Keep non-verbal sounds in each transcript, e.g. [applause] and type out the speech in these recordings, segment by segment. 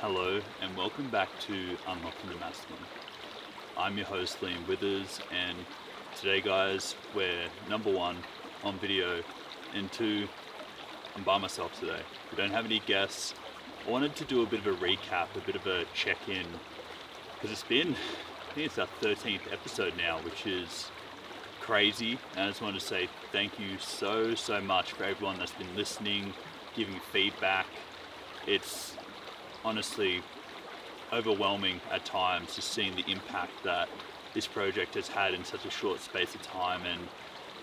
Hello, and welcome back to Unlocking the Masculine. I'm your host, Liam Withers, and today, guys, we're number one on video, and two, I'm by myself today. We don't have any guests. I wanted to do a bit of a recap, a bit of a check in, because it's been, I think it's our 13th episode now, which is crazy. And I just wanted to say thank you so, so much for everyone that's been listening, giving feedback. It's honestly overwhelming at times just seeing the impact that this project has had in such a short space of time. And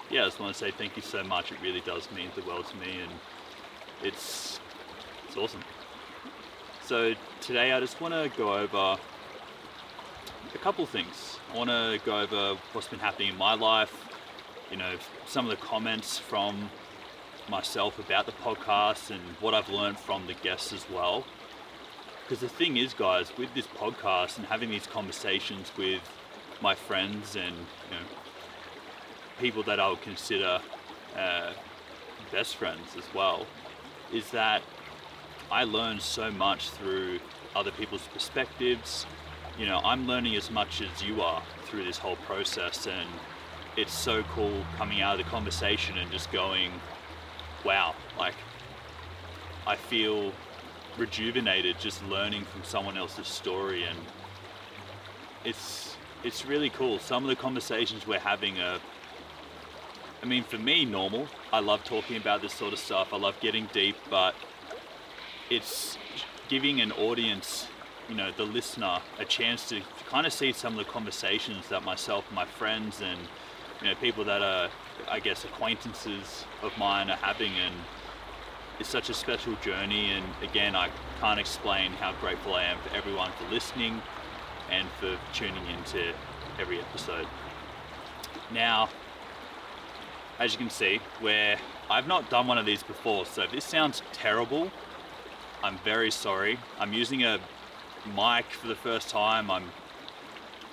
yeah I just want to say thank you so much. It really does mean the world to me and it's it's awesome. So today I just want to go over a couple things. I want to go over what's been happening in my life you know some of the comments from myself about the podcast and what I've learned from the guests as well because the thing is, guys, with this podcast and having these conversations with my friends and you know people that I would consider uh, best friends as well, is that I learn so much through other people's perspectives. You know, I'm learning as much as you are through this whole process, and it's so cool coming out of the conversation and just going, wow, like I feel rejuvenated just learning from someone else's story and it's it's really cool. Some of the conversations we're having are I mean for me normal. I love talking about this sort of stuff. I love getting deep but it's giving an audience you know the listener a chance to kind of see some of the conversations that myself and my friends and you know people that are I guess acquaintances of mine are having and it's such a special journey and again I can't explain how grateful I am for everyone for listening and for tuning into every episode. Now, as you can see, where I've not done one of these before, so if this sounds terrible, I'm very sorry. I'm using a mic for the first time. I'm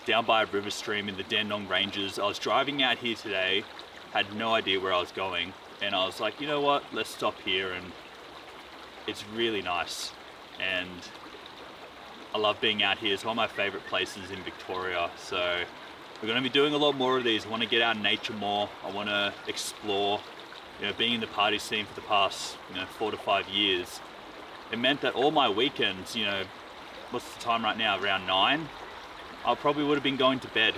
down by a river stream in the Dandenong Ranges. I was driving out here today, had no idea where I was going, and I was like, you know what, let's stop here and it's really nice and I love being out here. It's one of my favorite places in Victoria. So we're going to be doing a lot more of these. I want to get out in nature more. I want to explore. You know, being in the party scene for the past you know four to five years, it meant that all my weekends, you know, what's the time right now? Around nine. I probably would have been going to bed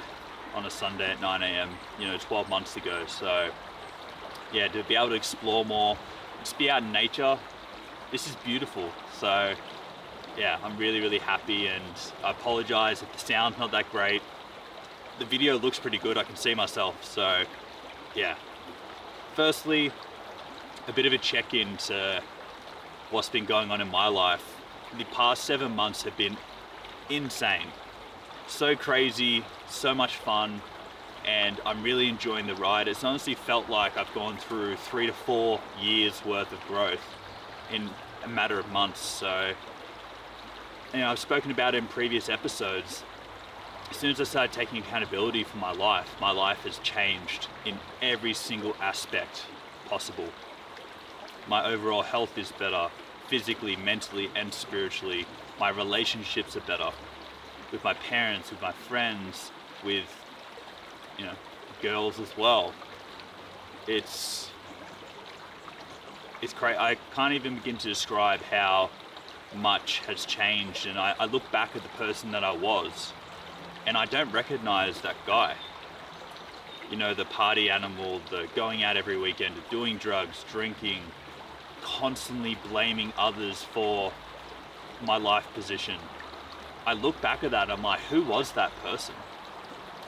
on a Sunday at 9 a.m. You know, 12 months ago. So yeah, to be able to explore more, just be out in nature. This is beautiful. So yeah, I'm really, really happy and I apologize if the sound's not that great. The video looks pretty good, I can see myself, so yeah. Firstly, a bit of a check-in to what's been going on in my life. The past seven months have been insane. So crazy, so much fun, and I'm really enjoying the ride. It's honestly felt like I've gone through three to four years worth of growth in a matter of months. So, you know, I've spoken about it in previous episodes. As soon as I started taking accountability for my life, my life has changed in every single aspect possible. My overall health is better, physically, mentally, and spiritually. My relationships are better with my parents, with my friends, with you know girls as well. It's it's great. I can't even begin to describe how much has changed. And I, I look back at the person that I was, and I don't recognize that guy. You know, the party animal, the going out every weekend, doing drugs, drinking, constantly blaming others for my life position. I look back at that, and I'm like, who was that person?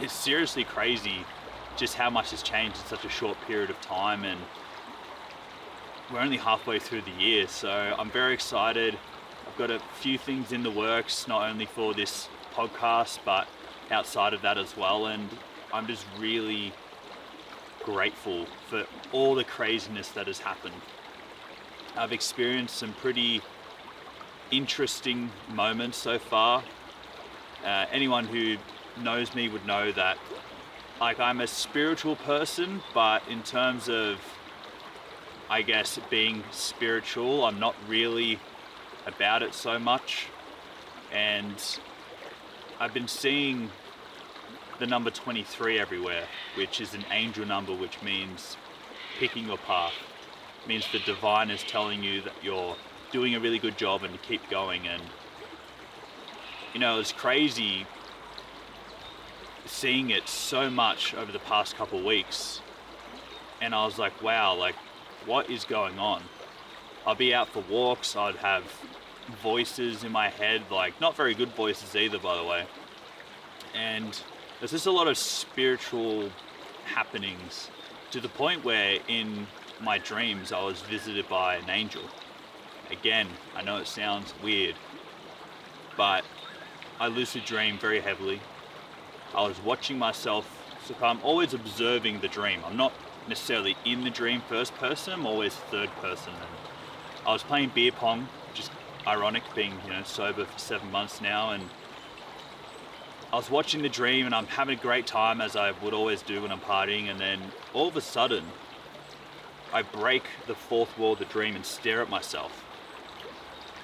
It's seriously crazy just how much has changed in such a short period of time. And we're only halfway through the year, so I'm very excited. I've got a few things in the works, not only for this podcast, but outside of that as well. And I'm just really grateful for all the craziness that has happened. I've experienced some pretty interesting moments so far. Uh, anyone who knows me would know that like I'm a spiritual person, but in terms of I guess being spiritual. I'm not really about it so much. and I've been seeing the number 23 everywhere, which is an angel number, which means picking your path. It means the divine is telling you that you're doing a really good job and keep going. And you know, it's crazy seeing it so much over the past couple weeks. And I was like, wow, like, what is going on? I'd be out for walks, I'd have voices in my head, like, not very good voices either, by the way. And there's just a lot of spiritual happenings to the point where in my dreams I was visited by an angel. Again, I know it sounds weird, but I lucid dream very heavily. I was watching myself, so I'm always observing the dream. I'm not necessarily in the dream first person, I'm always third person. And I was playing beer pong, is ironic being, you know, sober for seven months now and I was watching the dream and I'm having a great time as I would always do when I'm partying, and then all of a sudden, I break the fourth wall of the dream and stare at myself.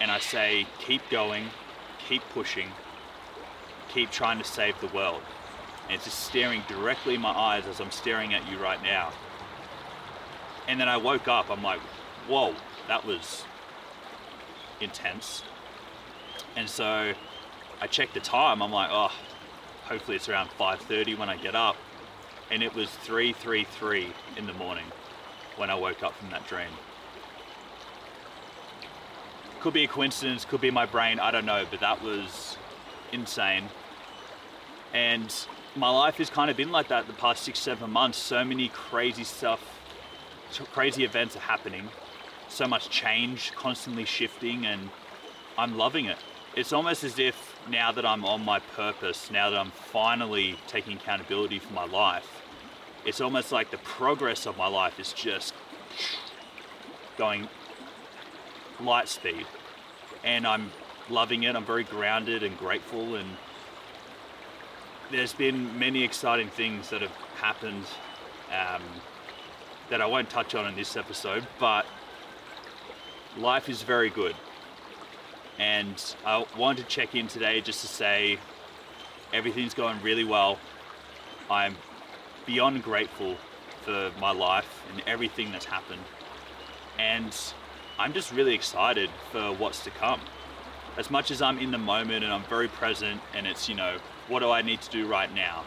And I say, keep going, keep pushing, keep trying to save the world. And it's just staring directly in my eyes as I'm staring at you right now. And then I woke up, I'm like, whoa, that was intense. And so I checked the time, I'm like, oh, hopefully it's around 5.30 when I get up. And it was 3.33 in the morning when I woke up from that dream. Could be a coincidence, could be my brain, I don't know, but that was insane. And my life has kind of been like that the past six, seven months. So many crazy stuff, crazy events are happening. So much change, constantly shifting, and I'm loving it. It's almost as if now that I'm on my purpose, now that I'm finally taking accountability for my life, it's almost like the progress of my life is just going light speed. And I'm loving it. I'm very grounded and grateful. And there's been many exciting things that have happened um, that I won't touch on in this episode, but life is very good. And I wanted to check in today just to say everything's going really well. I'm beyond grateful for my life and everything that's happened. And I'm just really excited for what's to come. As much as I'm in the moment and I'm very present and it's, you know, what do I need to do right now?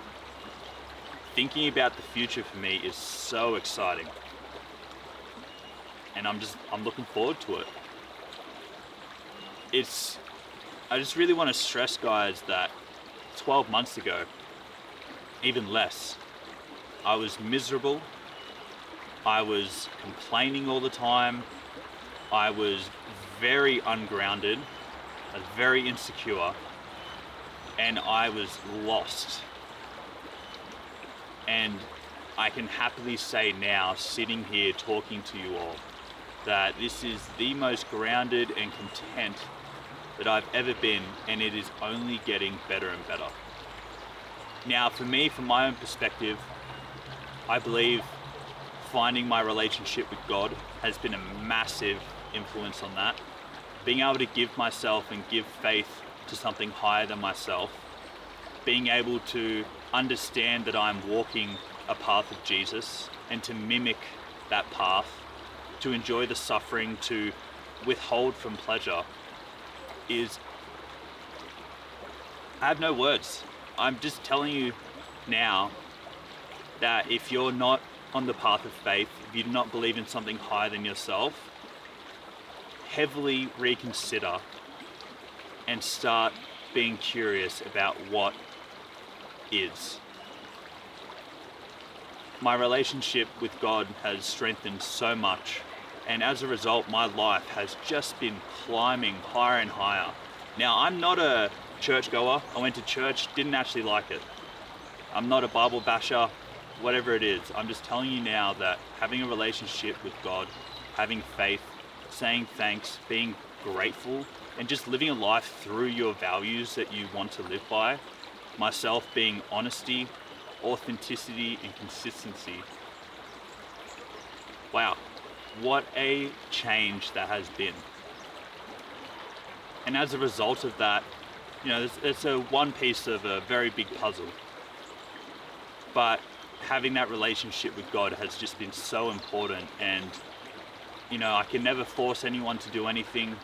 Thinking about the future for me is so exciting. And I'm just, I'm looking forward to it it's I just really want to stress guys that 12 months ago, even less, I was miserable. I was complaining all the time. I was very ungrounded. Was very insecure. And I was lost. And I can happily say now, sitting here talking to you all, that this is the most grounded and content that I've ever been, and it is only getting better and better. Now, for me, from my own perspective, I believe finding my relationship with God has been a massive influence on that. Being able to give myself and give faith to something higher than myself, being able to understand that I'm walking a path of Jesus and to mimic that path, to enjoy the suffering, to withhold from pleasure is I have no words. I'm just telling you now that if you're not on the path of faith, if you do not believe in something higher than yourself, heavily reconsider and start being curious about what is. My relationship with God has strengthened so much and as a result, my life has just been climbing higher and higher. Now, I'm not a church goer. I went to church, didn't actually like it. I'm not a Bible basher, whatever it is. I'm just telling you now that having a relationship with God, having faith, saying thanks, being grateful, and just living a life through your values that you want to live by, myself being honesty, authenticity, and consistency. Wow, what a change that has been. And as a result of that, You know, it's, it's a one piece of a very big puzzle. But having that relationship with God has just been so important and you know, I can never force anyone to do anything.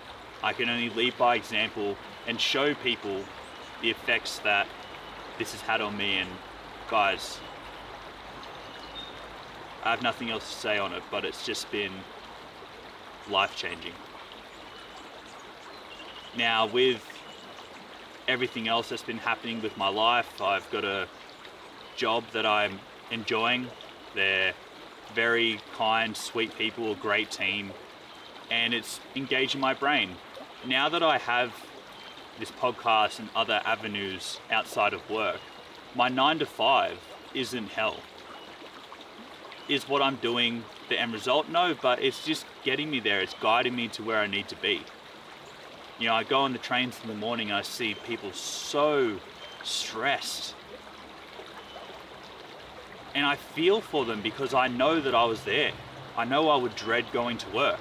I can only lead by example and show people the effects that this has had on me and guys I have nothing else to say on it, but it's just been life changing. Now, with everything else that's been happening with my life, I've got a job that I'm enjoying. They're very kind, sweet people, a great team, and it's engaging my brain. Now that I have this podcast and other avenues outside of work, my nine to five isn't hell. Is what I'm doing the end result? No, but it's just getting me there. It's guiding me to where I need to be. You know, I go on the trains in the morning I see people so stressed. And I feel for them because I know that I was there. I know I would dread going to work.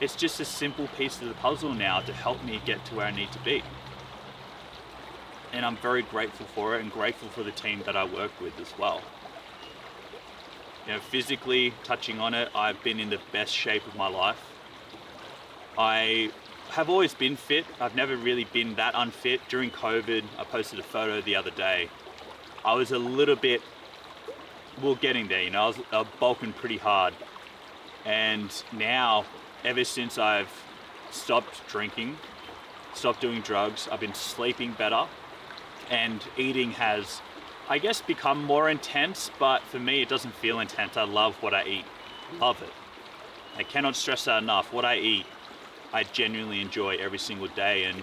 It's just a simple piece of the puzzle now to help me get to where I need to be. And I'm very grateful for it and grateful for the team that I work with as well. You know, physically touching on it, I've been in the best shape of my life. I have always been fit. I've never really been that unfit. During COVID, I posted a photo the other day. I was a little bit, well, getting there, you know, I was, I bulking pretty hard. And now, ever since I've stopped drinking, stopped doing drugs, I've been sleeping better, and eating has, I guess, become more intense, but for me, it doesn't feel intense. I love what I eat, love it. I cannot stress that enough. What I eat I genuinely enjoy every single day. And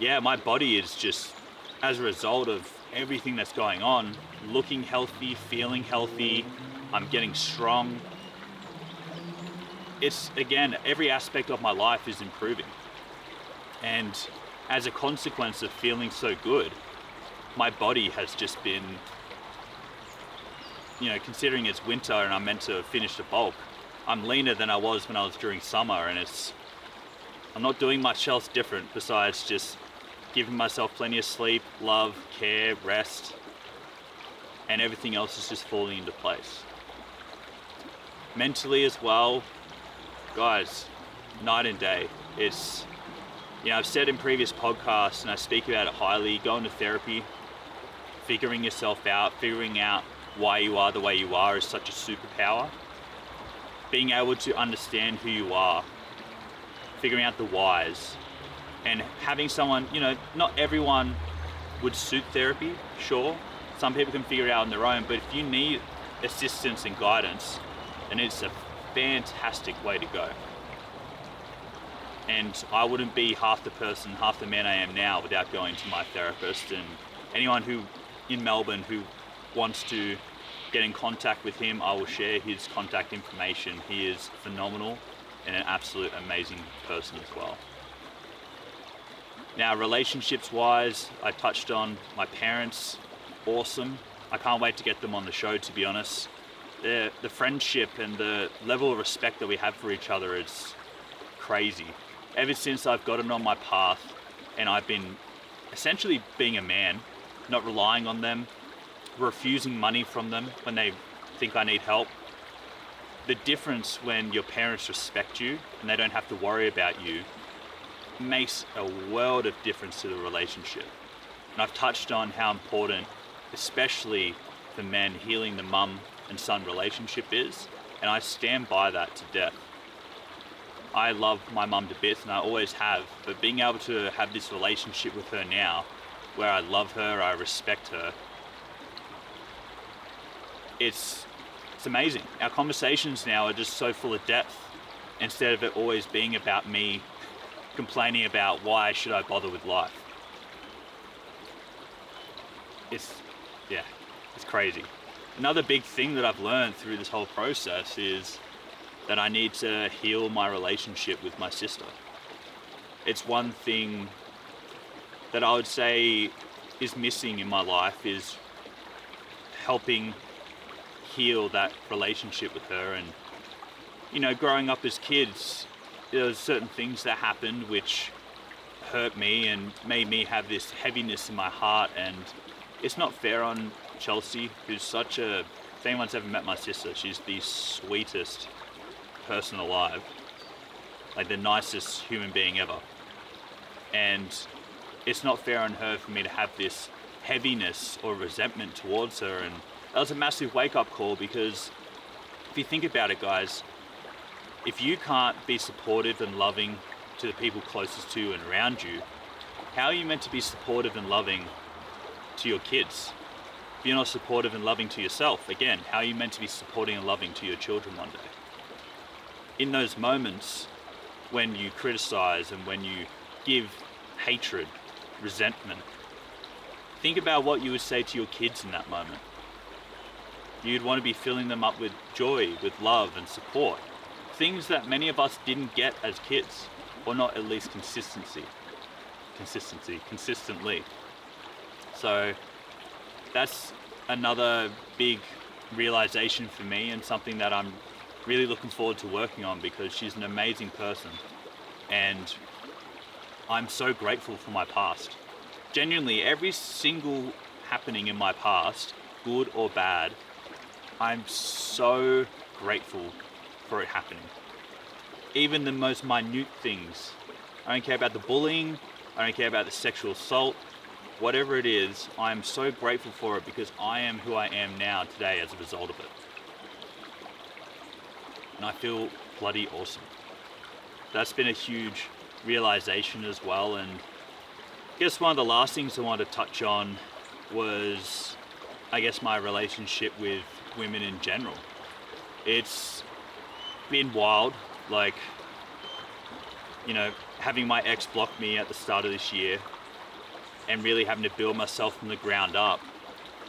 yeah, my body is just, as a result of everything that's going on, looking healthy, feeling healthy. I'm getting strong. It's again, every aspect of my life is improving. And as a consequence of feeling so good, my body has just been, you know, considering it's winter and I'm meant to finish the bulk, I'm leaner than I was when I was during summer, and it's I'm not doing much else different besides just giving myself plenty of sleep, love, care, rest, and everything else is just falling into place. Mentally as well, guys, night and day. It's, you know, I've said in previous podcasts and I speak about it highly going to therapy, figuring yourself out, figuring out why you are the way you are is such a superpower. Being able to understand who you are figuring out the whys and having someone, you know, not everyone would suit therapy, sure. Some people can figure it out on their own, but if you need assistance and guidance, then it's a fantastic way to go. And I wouldn't be half the person, half the man I am now without going to my therapist. And anyone who in Melbourne who wants to get in contact with him, I will share his contact information. He is phenomenal and an absolute amazing person as well. Now, relationships wise, I touched on my parents, awesome. I can't wait to get them on the show, to be honest. The, the friendship and the level of respect that we have for each other is crazy. Ever since I've gotten on my path and I've been essentially being a man, not relying on them, refusing money from them when they think I need help, the difference when your parents respect you and they don't have to worry about you makes a world of difference to the relationship. And I've touched on how important, especially for men, healing the mum and son relationship is, and I stand by that to death. I love my mum to bits and I always have, but being able to have this relationship with her now, where I love her, I respect her, it's it's amazing. Our conversations now are just so full of depth instead of it always being about me complaining about why should I bother with life. It's, yeah, it's crazy. Another big thing that I've learned through this whole process is that I need to heal my relationship with my sister. It's one thing that I would say is missing in my life is helping heal that relationship with her. And, you know, growing up as kids, there were certain things that happened which hurt me and made me have this heaviness in my heart. And it's not fair on Chelsea, who's such a. If anyone's ever met my sister, she's the sweetest person alive, like the nicest human being ever. And it's not fair on her for me to have this heaviness or resentment towards her. And that was a massive wake up call because if you think about it, guys, if you can't be supportive and loving to the people closest to you and around you, how are you meant to be supportive and loving to your kids? If you're not supportive and loving to yourself, again, how are you meant to be supporting and loving to your children one day? In those moments when you criticize and when you give hatred, resentment, think about what you would say to your kids in that moment. You'd want to be filling them up with joy, with love and support. Things that many of us didn't get as kids, or not at least consistency. Consistency, consistently. So that's another big realization for me and something that I'm really looking forward to working on because she's an amazing person and I'm so grateful for my past. Genuinely, every single happening in my past, good or bad, I'm so grateful for it happening. Even the most minute things. I don't care about the bullying, I don't care about the sexual assault, whatever it is, I am so grateful for it because I am who I am now today as a result of it. And I feel bloody awesome. That's been a huge realization as well. And I guess one of the last things I wanted to touch on was, I guess, my relationship with women in general. It's been wild, like, you know, having my ex block me at the start of this year and really having to build myself from the ground up.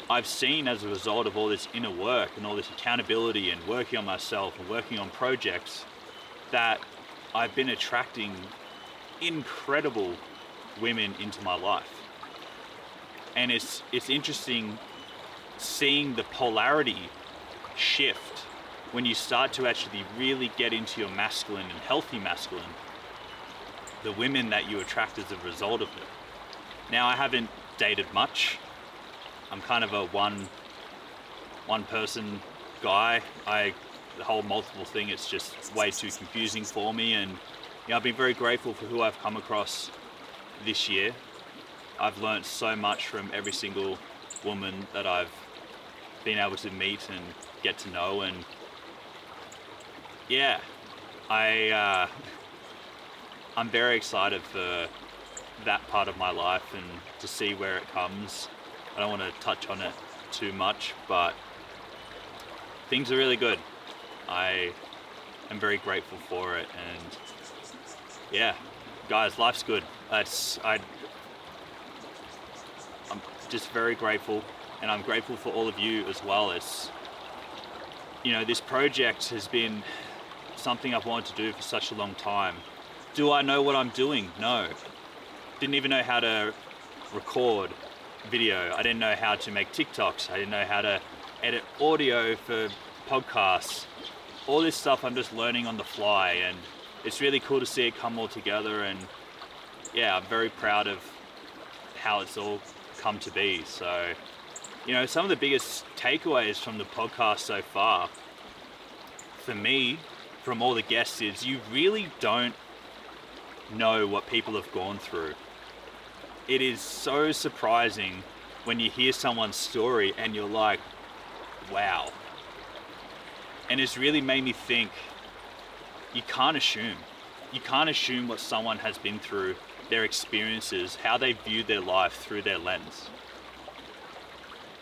I've seen as a result of all this inner work and all this accountability and working on myself and working on projects that I've been attracting incredible women into my life. And it's it's interesting seeing the polarity shift when you start to actually really get into your masculine and healthy masculine, the women that you attract as a result of it. Now I haven't dated much. I'm kind of a one one person guy. I the whole multiple thing it's just way too confusing for me and you know, I've been very grateful for who I've come across this year. I've learned so much from every single woman that I've been able to meet and get to know and yeah, I uh, I'm very excited for that part of my life and to see where it comes. I don't want to touch on it too much, but things are really good. I am very grateful for it, and yeah, guys, life's good. That's I. I'm just very grateful, and I'm grateful for all of you as well. It's you know this project has been something I've wanted to do for such a long time. Do I know what I'm doing? No didn't even know how to record video. I didn't know how to make TikToks. I didn't know how to edit audio for podcasts. All this stuff I'm just learning on the fly, and it's really cool to see it come all together. And yeah, I'm very proud of how it's all come to be. So, you know, some of the biggest takeaways from the podcast so far for me, from all the guests, is you really don't know what people have gone through it is so surprising when you hear someone's story and you're like, wow. And it's really made me think you can't assume. You can't assume what someone has been through, their experiences, how they view their life through their lens.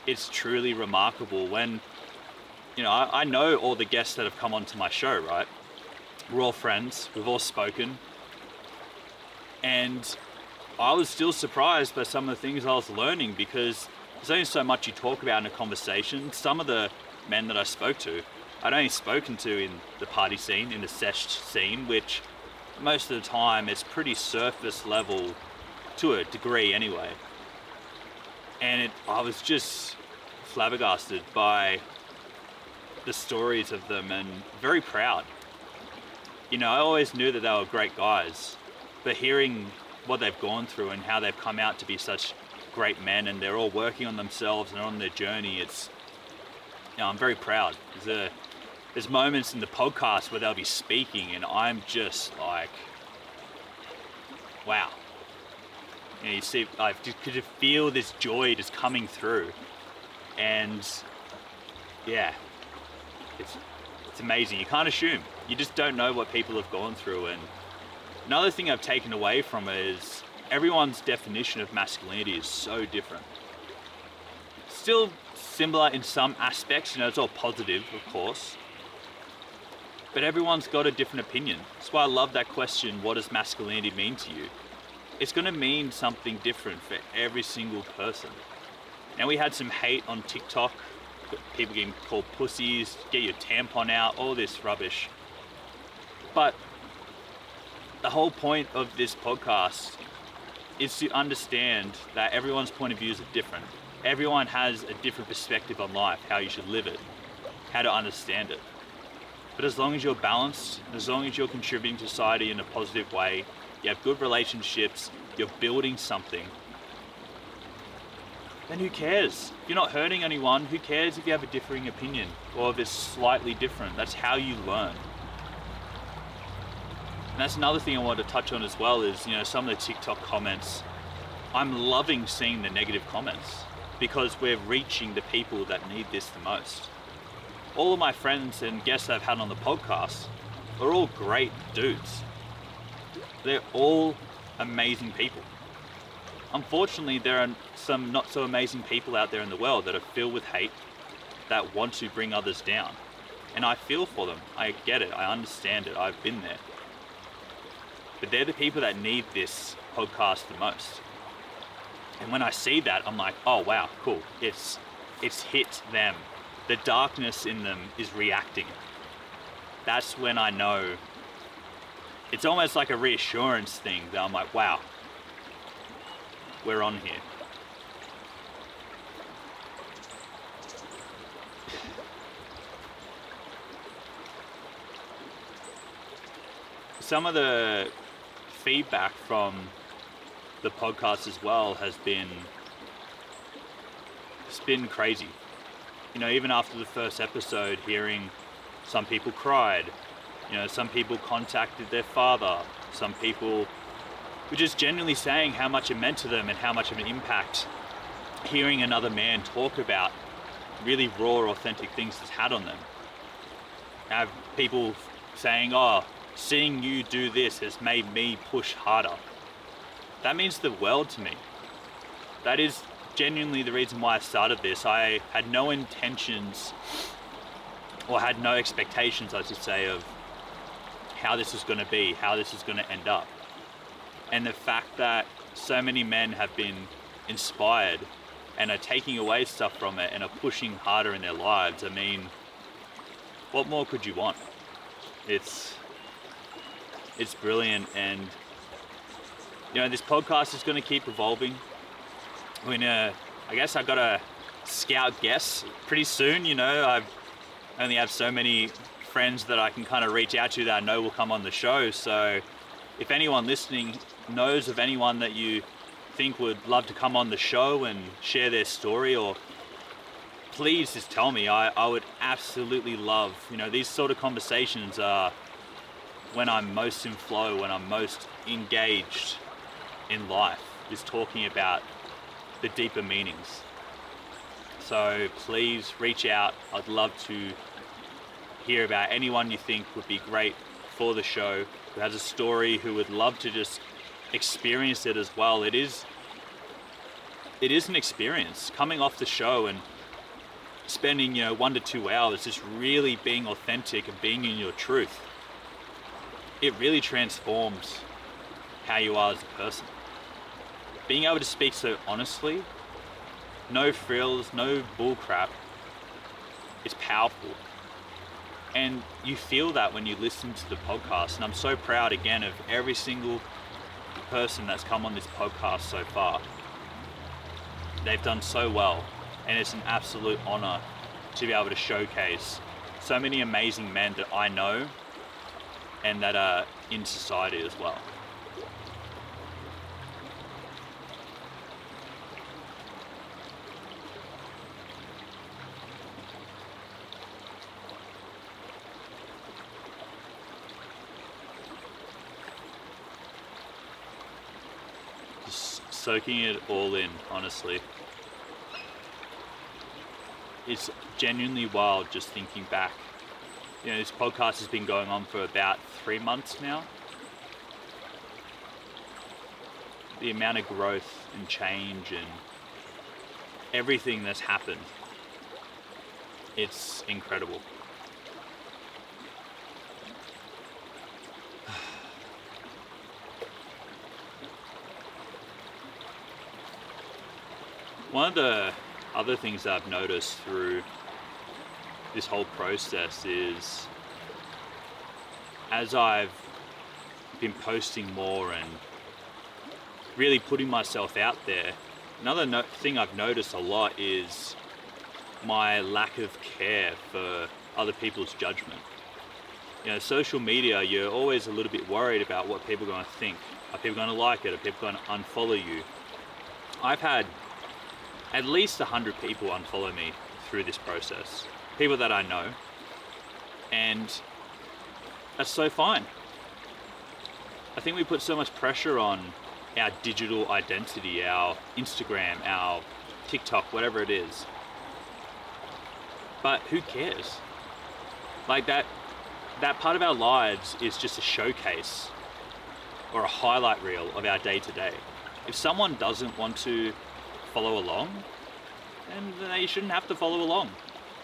It's truly remarkable when, you know, I, I know all the guests that have come onto my show, right? We're all friends, we've all spoken. And I was still surprised by some of the things I was learning because there's only so much you talk about in a conversation. Some of the men that I spoke to, I'd only spoken to in the party scene, in the sesh scene, which most of the time is pretty surface level to a degree anyway. And it, I was just flabbergasted by the stories of them and very proud. You know, I always knew that they were great guys, but hearing what they've gone through and how they've come out to be such great men and they're all working on themselves and on their journey. It's, you know, I'm very proud. There's, a, there's moments in the podcast where they'll be speaking and I'm just like, wow. You, know, you see, I could feel this joy just coming through. And yeah, it's, it's amazing. You can't assume. You just don't know what people have gone through. And another thing I've taken away from it is everyone's definition of masculinity is so different. Still similar in some aspects, you know, it's all positive, of course. But everyone's got a different opinion. That's why I love that question what does masculinity mean to you? It's going to mean something different for every single person. Now, we had some hate on TikTok, people getting called pussies, get your tampon out, all this rubbish. But the whole point of this podcast is to understand that everyone's point of views are different. Everyone has a different perspective on life, how you should live it, how to understand it. But as long as you're balanced, as long as you're contributing to society in a positive way, you have good relationships, you're building something, then who cares? If you're not hurting anyone, who cares if you have a differing opinion or if it's slightly different? That's how you learn. And that's another thing I wanted to touch on as well is, you know, some of the TikTok comments. I'm loving seeing the negative comments because we're reaching the people that need this the most. All of my friends and guests I've had on the podcast are all great dudes. They're all amazing people. Unfortunately, there are some not so amazing people out there in the world that are filled with hate that want to bring others down. And I feel for them. I get it. I understand it. I've been there. But they're the people that need this podcast the most. And when I see that, I'm like, oh wow, cool. It's it's hit them. The darkness in them is reacting. That's when I know it's almost like a reassurance thing that I'm like, wow, we're on here. Some of the feedback from the podcast as well has been it's been crazy. You know, even after the first episode, hearing some people cried, you know, some people contacted their father, some people were just genuinely saying how much it meant to them and how much of an impact hearing another man talk about really raw, authentic things has had on them. I have people saying, oh, seeing you do this has made me push harder. That means the world to me. That is genuinely the reason why I started this. I had no intentions or had no expectations, I should say, of how this was going to be, how this is going to end up. And the fact that so many men have been inspired and are taking away stuff from it and are pushing harder in their lives, I mean, what more could you want? It's it's brilliant. And you know this podcast is going to keep evolving. When uh, i guess i've got a scout guess pretty soon you know. I only have so many friends that i can kind of reach out to that i know will come on the show. So if anyone listening knows of anyone that you think would love to come on the show and share their story or please just tell me I, I would absolutely love you know these sort of conversations are when I'm most in flow, when I'm most engaged in life, is talking about the deeper meanings. So please reach out. I'd love to hear about anyone you think would be great for the show, who has a story, who would love to just experience it as well. It is it is an experience coming off the show and spending you know one to two hours just really being authentic and being in your truth it really transforms how you are as a person. Being able to speak so honestly, no frills, no bullcrap, is powerful. And you feel that when you listen to the podcast. And I'm so proud again of every single person that's come on this podcast so far. They've done so well. And it's an absolute honor to be able to showcase so many amazing men that I know and that are in society as well. Soaking it all in, honestly. It's genuinely wild just thinking back. You know, this podcast has been going on for about three months now. The amount of growth and change and everything that's happened, it's incredible. One of the other things that I've noticed through this whole process is as I've been posting more and really putting myself out there, another no- thing I've noticed a lot is my lack of care for other people's judgment. You know, social media, you're always a little bit worried about what people are going to think. Are people going to like it? Are people going to unfollow you? I've had at least 100 people unfollow me through this process. People that I know. And that's so fine. I think we put so much pressure on our digital identity, our Instagram, our TikTok, whatever it is. But who cares? Like that that part of our lives is just a showcase or a highlight reel of our day to day. If someone doesn't want to follow along, and they shouldn't have to follow along.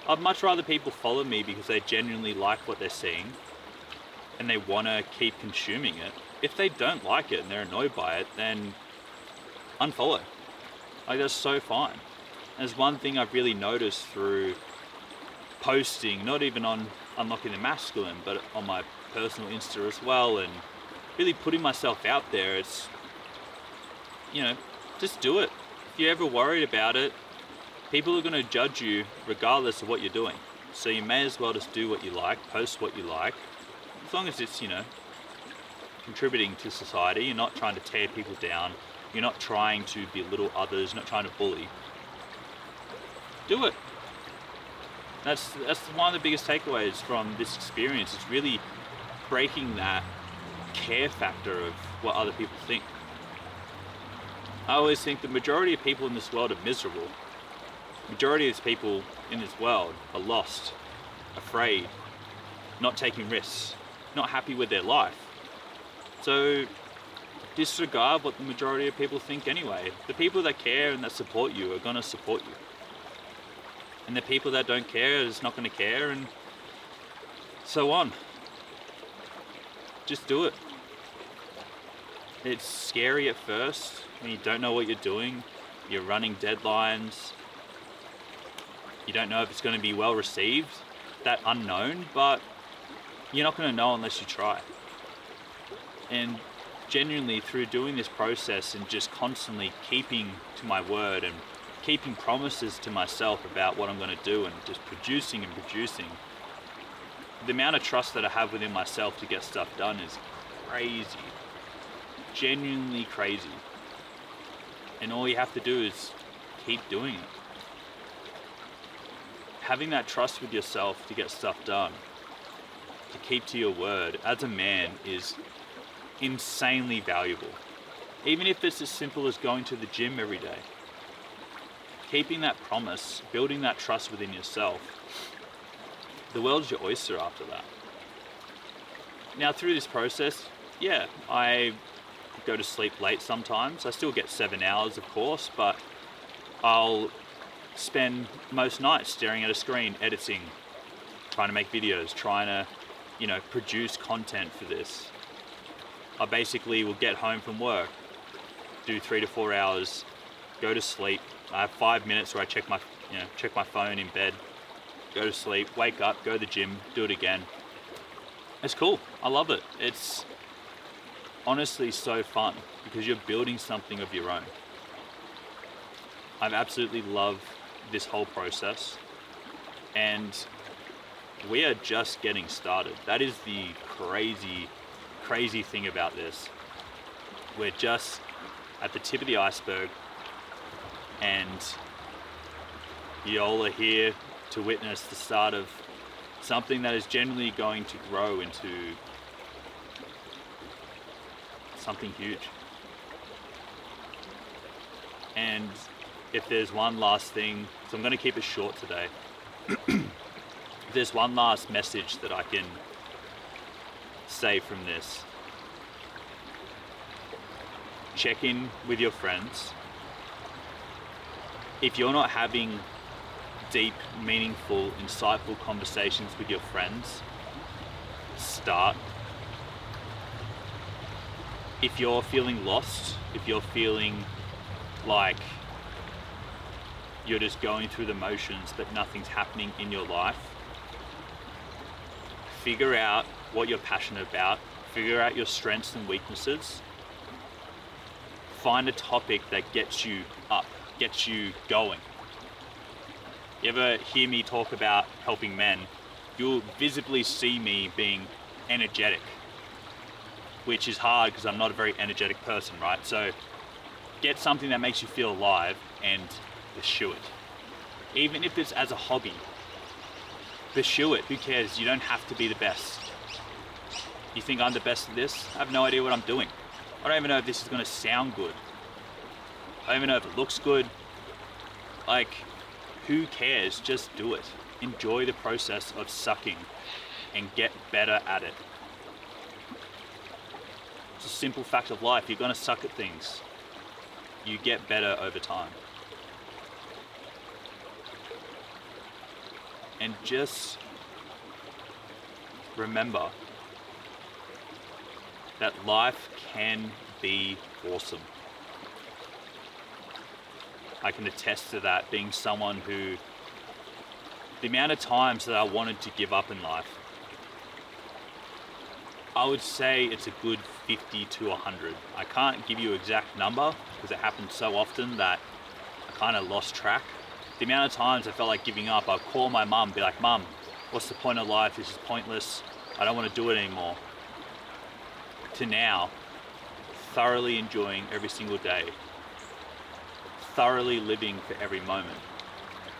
I'd much rather people follow me because they genuinely like what they're seeing and they want to keep consuming it. If they don't like it and they're annoyed by it, then unfollow. Like that's so fine. There's one thing I've really noticed through posting, not even on Unlocking the Masculine, but on my personal Insta as well, and really putting myself out there. It's, you know, just do it you're ever worried about it, people are going to judge you regardless of what you're doing. So you may as well just do what you like, post what you like, as long as it's, you know, contributing to society. You're not trying to tear people down. You're not trying to belittle others. You're not trying to bully. Do it. That's that's one of the biggest takeaways from this experience. Is really breaking that care factor of what other people think. I always think the majority of people in this world are miserable. Majority of people in this world are lost, afraid, not taking risks, not happy with their life. So disregard what the majority of people think anyway. The people that care and that support you are going to support you. And the people that don't care is not going to care and so on. Just do it. It's scary at first when you don't know what you're doing, you're running deadlines, you don't know if it's going to be well received, that unknown, but you're not going to know unless you try. And genuinely, through doing this process and just constantly keeping to my word and keeping promises to myself about what I'm going to do and just producing and producing, the amount of trust that I have within myself to get stuff done is crazy genuinely crazy. And all you have to do is keep doing it. Having that trust with yourself to get stuff done, to keep to your word as a man is insanely valuable. Even if it's as simple as going to the gym every day. Keeping that promise, building that trust within yourself, the world's your oyster after that. Now, through this process, yeah, I go to sleep late sometimes. I still get seven hours, of course, but I'll spend most nights staring at a screen, editing, trying to make videos, trying to, you know, produce content for this. I basically will get home from work, do three to four hours, go to sleep. I have five minutes where I check my, you know, check my phone in bed, go to sleep, wake up, go to the gym, do it again. It's cool. I love it. It's honestly so fun because you're building something of your own. I've absolutely loved this whole process and we are just getting started. That is the crazy, crazy thing about this. We're just at the tip of the iceberg and you all are here to witness the start of something that is generally going to grow into something huge. And if there's one last thing, so I'm going to keep it short today. [clears throat] if there's one last message that I can say from this, check in with your friends. If you're not having deep, meaningful, insightful conversations with your friends, start. If you're feeling lost, if you're feeling like you're just going through the motions but nothing's happening in your life, figure out what you're passionate about, figure out your strengths and weaknesses, find a topic that gets you up, gets you going. You ever hear me talk about helping men? You'll visibly see me being energetic, which is hard because I'm not a very energetic person, right? So get something that makes you feel alive and pursue it. Even if it's as a hobby, pursue it. Who cares? You don't have to be the best. You think I'm the best at this? I have no idea what I'm doing. I don't even know if this is going to sound good. I don't even know if it looks good. Like, who cares? Just do it. Enjoy the process of sucking and get better at it. Simple fact of life. You're going to suck at things. You get better over time. And just remember that life can be awesome. I can attest to that being someone who, the amount of times that I wanted to give up in life, I would say it's a good 50 to 100. I can't give you exact number because it happens so often that I kind of lost track. The amount of times I felt like giving up, I'd call my mum, be like, Mum, what's the point of life? This is pointless. I don't want to do it anymore. To now, thoroughly enjoying every single day, thoroughly living for every moment,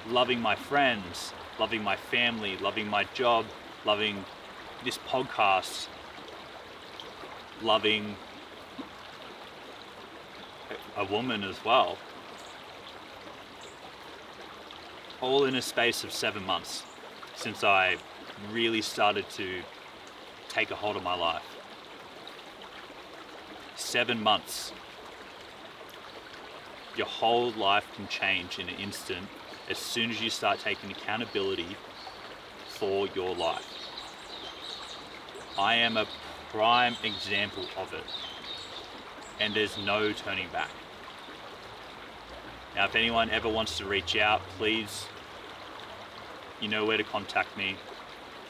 loving my friends, loving my family, loving my job, loving this podcast, loving a woman as well. All in a space of seven months since I really started to take a hold of my life. Seven months. Your whole life can change in an instant as soon as you start taking accountability for your life. I am a prime example of it. And there's no turning back. Now, if anyone ever wants to reach out, please, you know where to contact me.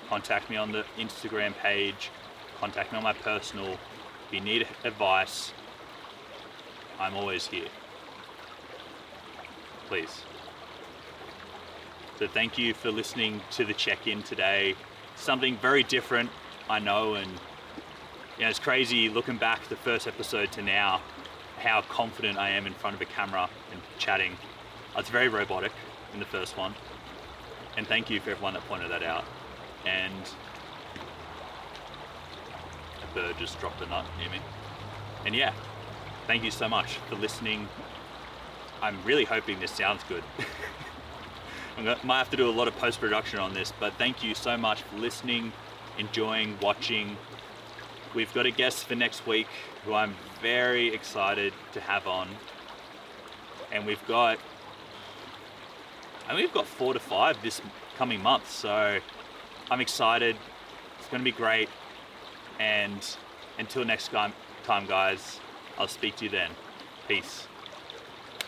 Contact me on the Instagram page, contact me on my personal. If you need advice, I'm always here. Please. So, thank you for listening to the check in today. Something very different, I know, and you know, it's crazy looking back the first episode to now, how confident I am in front of a camera and chatting. It's very robotic in the first one. And thank you for everyone that pointed that out. And a bird just dropped a nut near me. And yeah, thank you so much for listening. I'm really hoping this sounds good. [laughs] I might have to do a lot of post production on this, but thank you so much for listening, enjoying, watching, We've got a guest for next week who I'm very excited to have on. And we've got, and we've got four to five this coming month. So I'm excited. It's going to be great. And until next time, time guys, I'll speak to you then. Peace.